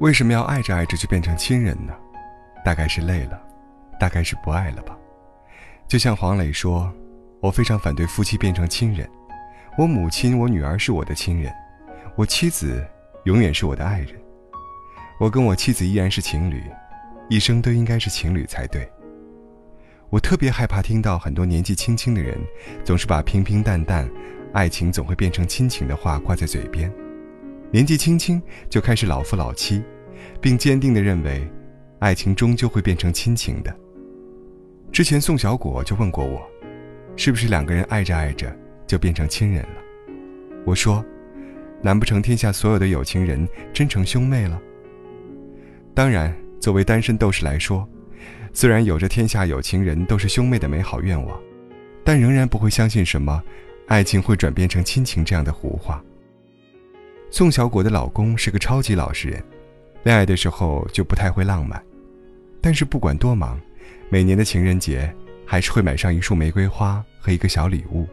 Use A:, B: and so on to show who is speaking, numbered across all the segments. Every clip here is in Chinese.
A: 为什么要爱着爱着就变成亲人呢？大概是累了，大概是不爱了吧。就像黄磊说：“我非常反对夫妻变成亲人。我母亲、我女儿是我的亲人，我妻子永远是我的爱人。我跟我妻子依然是情侣，一生都应该是情侣才对。”我特别害怕听到很多年纪轻轻的人，总是把平平淡淡、爱情总会变成亲情的话挂在嘴边，年纪轻轻就开始老夫老妻。并坚定地认为，爱情终究会变成亲情的。之前宋小果就问过我，是不是两个人爱着爱着就变成亲人了？我说，难不成天下所有的有情人真成兄妹了？当然，作为单身斗士来说，虽然有着天下有情人都是兄妹的美好愿望，但仍然不会相信什么爱情会转变成亲情这样的胡话。宋小果的老公是个超级老实人。恋爱的时候就不太会浪漫，但是不管多忙，每年的情人节还是会买上一束玫瑰花和一个小礼物。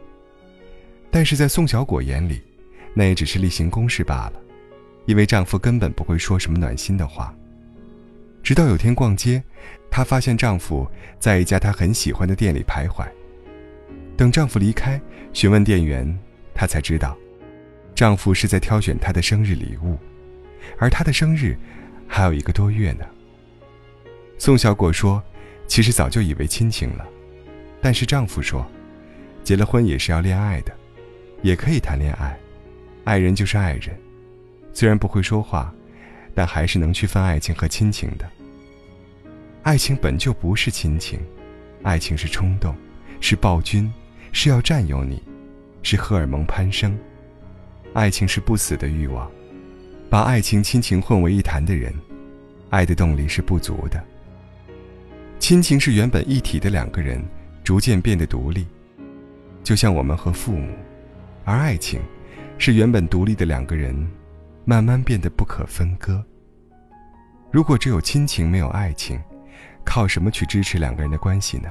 A: 但是在宋小果眼里，那也只是例行公事罢了，因为丈夫根本不会说什么暖心的话。直到有天逛街，她发现丈夫在一家她很喜欢的店里徘徊。等丈夫离开，询问店员，她才知道，丈夫是在挑选她的生日礼物，而她的生日。还有一个多月呢。宋小果说：“其实早就以为亲情了，但是丈夫说，结了婚也是要恋爱的，也可以谈恋爱，爱人就是爱人，虽然不会说话，但还是能区分爱情和亲情的。爱情本就不是亲情，爱情是冲动，是暴君，是要占有你，是荷尔蒙攀升，爱情是不死的欲望。”把爱情、亲情混为一谈的人，爱的动力是不足的。亲情是原本一体的两个人逐渐变得独立，就像我们和父母；而爱情，是原本独立的两个人慢慢变得不可分割。如果只有亲情没有爱情，靠什么去支持两个人的关系呢？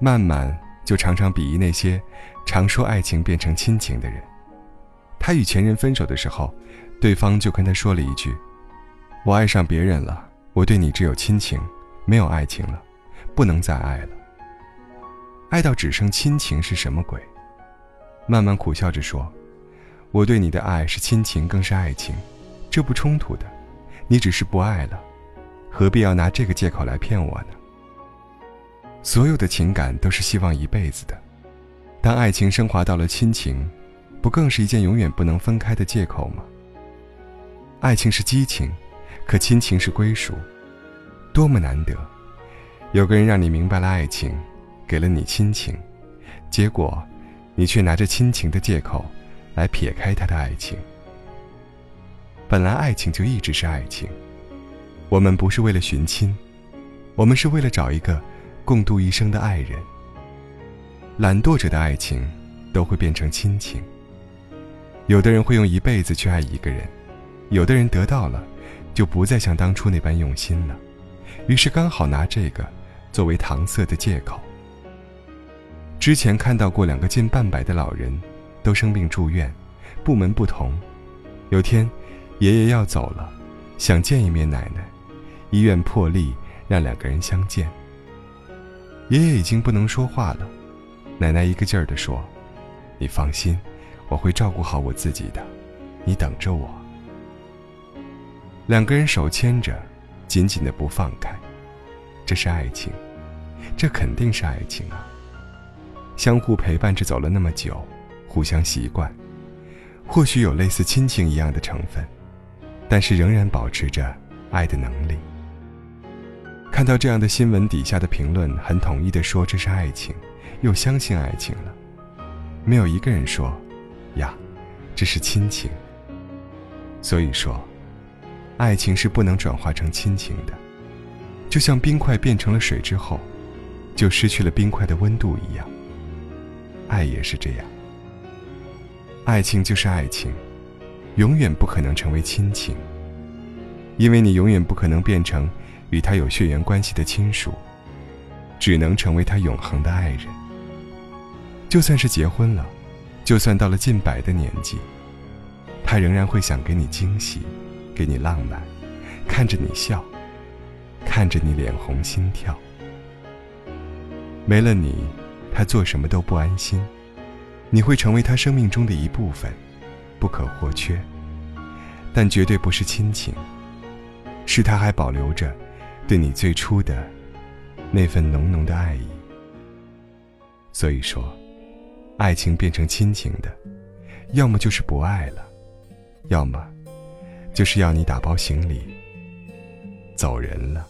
A: 曼曼就常常鄙夷那些常说爱情变成亲情的人。他与前任分手的时候，对方就跟他说了一句：“我爱上别人了，我对你只有亲情，没有爱情了，不能再爱了。爱到只剩亲情是什么鬼？”慢慢苦笑着说：“我对你的爱是亲情，更是爱情，这不冲突的。你只是不爱了，何必要拿这个借口来骗我呢？所有的情感都是希望一辈子的，当爱情升华到了亲情。”不更是一件永远不能分开的借口吗？爱情是激情，可亲情是归属，多么难得！有个人让你明白了爱情，给了你亲情，结果，你却拿着亲情的借口，来撇开他的爱情。本来爱情就一直是爱情，我们不是为了寻亲，我们是为了找一个共度一生的爱人。懒惰者的爱情，都会变成亲情。有的人会用一辈子去爱一个人，有的人得到了，就不再像当初那般用心了，于是刚好拿这个作为搪塞的借口。之前看到过两个近半百的老人，都生病住院，部门不同。有天，爷爷要走了，想见一面奶奶，医院破例让两个人相见。爷爷已经不能说话了，奶奶一个劲儿地说：“你放心。”我会照顾好我自己的，你等着我。两个人手牵着，紧紧的不放开，这是爱情，这肯定是爱情啊！相互陪伴着走了那么久，互相习惯，或许有类似亲情一样的成分，但是仍然保持着爱的能力。看到这样的新闻，底下的评论很统一的说这是爱情，又相信爱情了，没有一个人说。呀，这是亲情。所以说，爱情是不能转化成亲情的，就像冰块变成了水之后，就失去了冰块的温度一样。爱也是这样，爱情就是爱情，永远不可能成为亲情，因为你永远不可能变成与他有血缘关系的亲属，只能成为他永恒的爱人。就算是结婚了，就算到了近百的年纪，他仍然会想给你惊喜，给你浪漫，看着你笑，看着你脸红心跳。没了你，他做什么都不安心。你会成为他生命中的一部分，不可或缺。但绝对不是亲情，是他还保留着对你最初的那份浓浓的爱意。所以说，爱情变成亲情的，要么就是不爱了，要么就是要你打包行李走人了。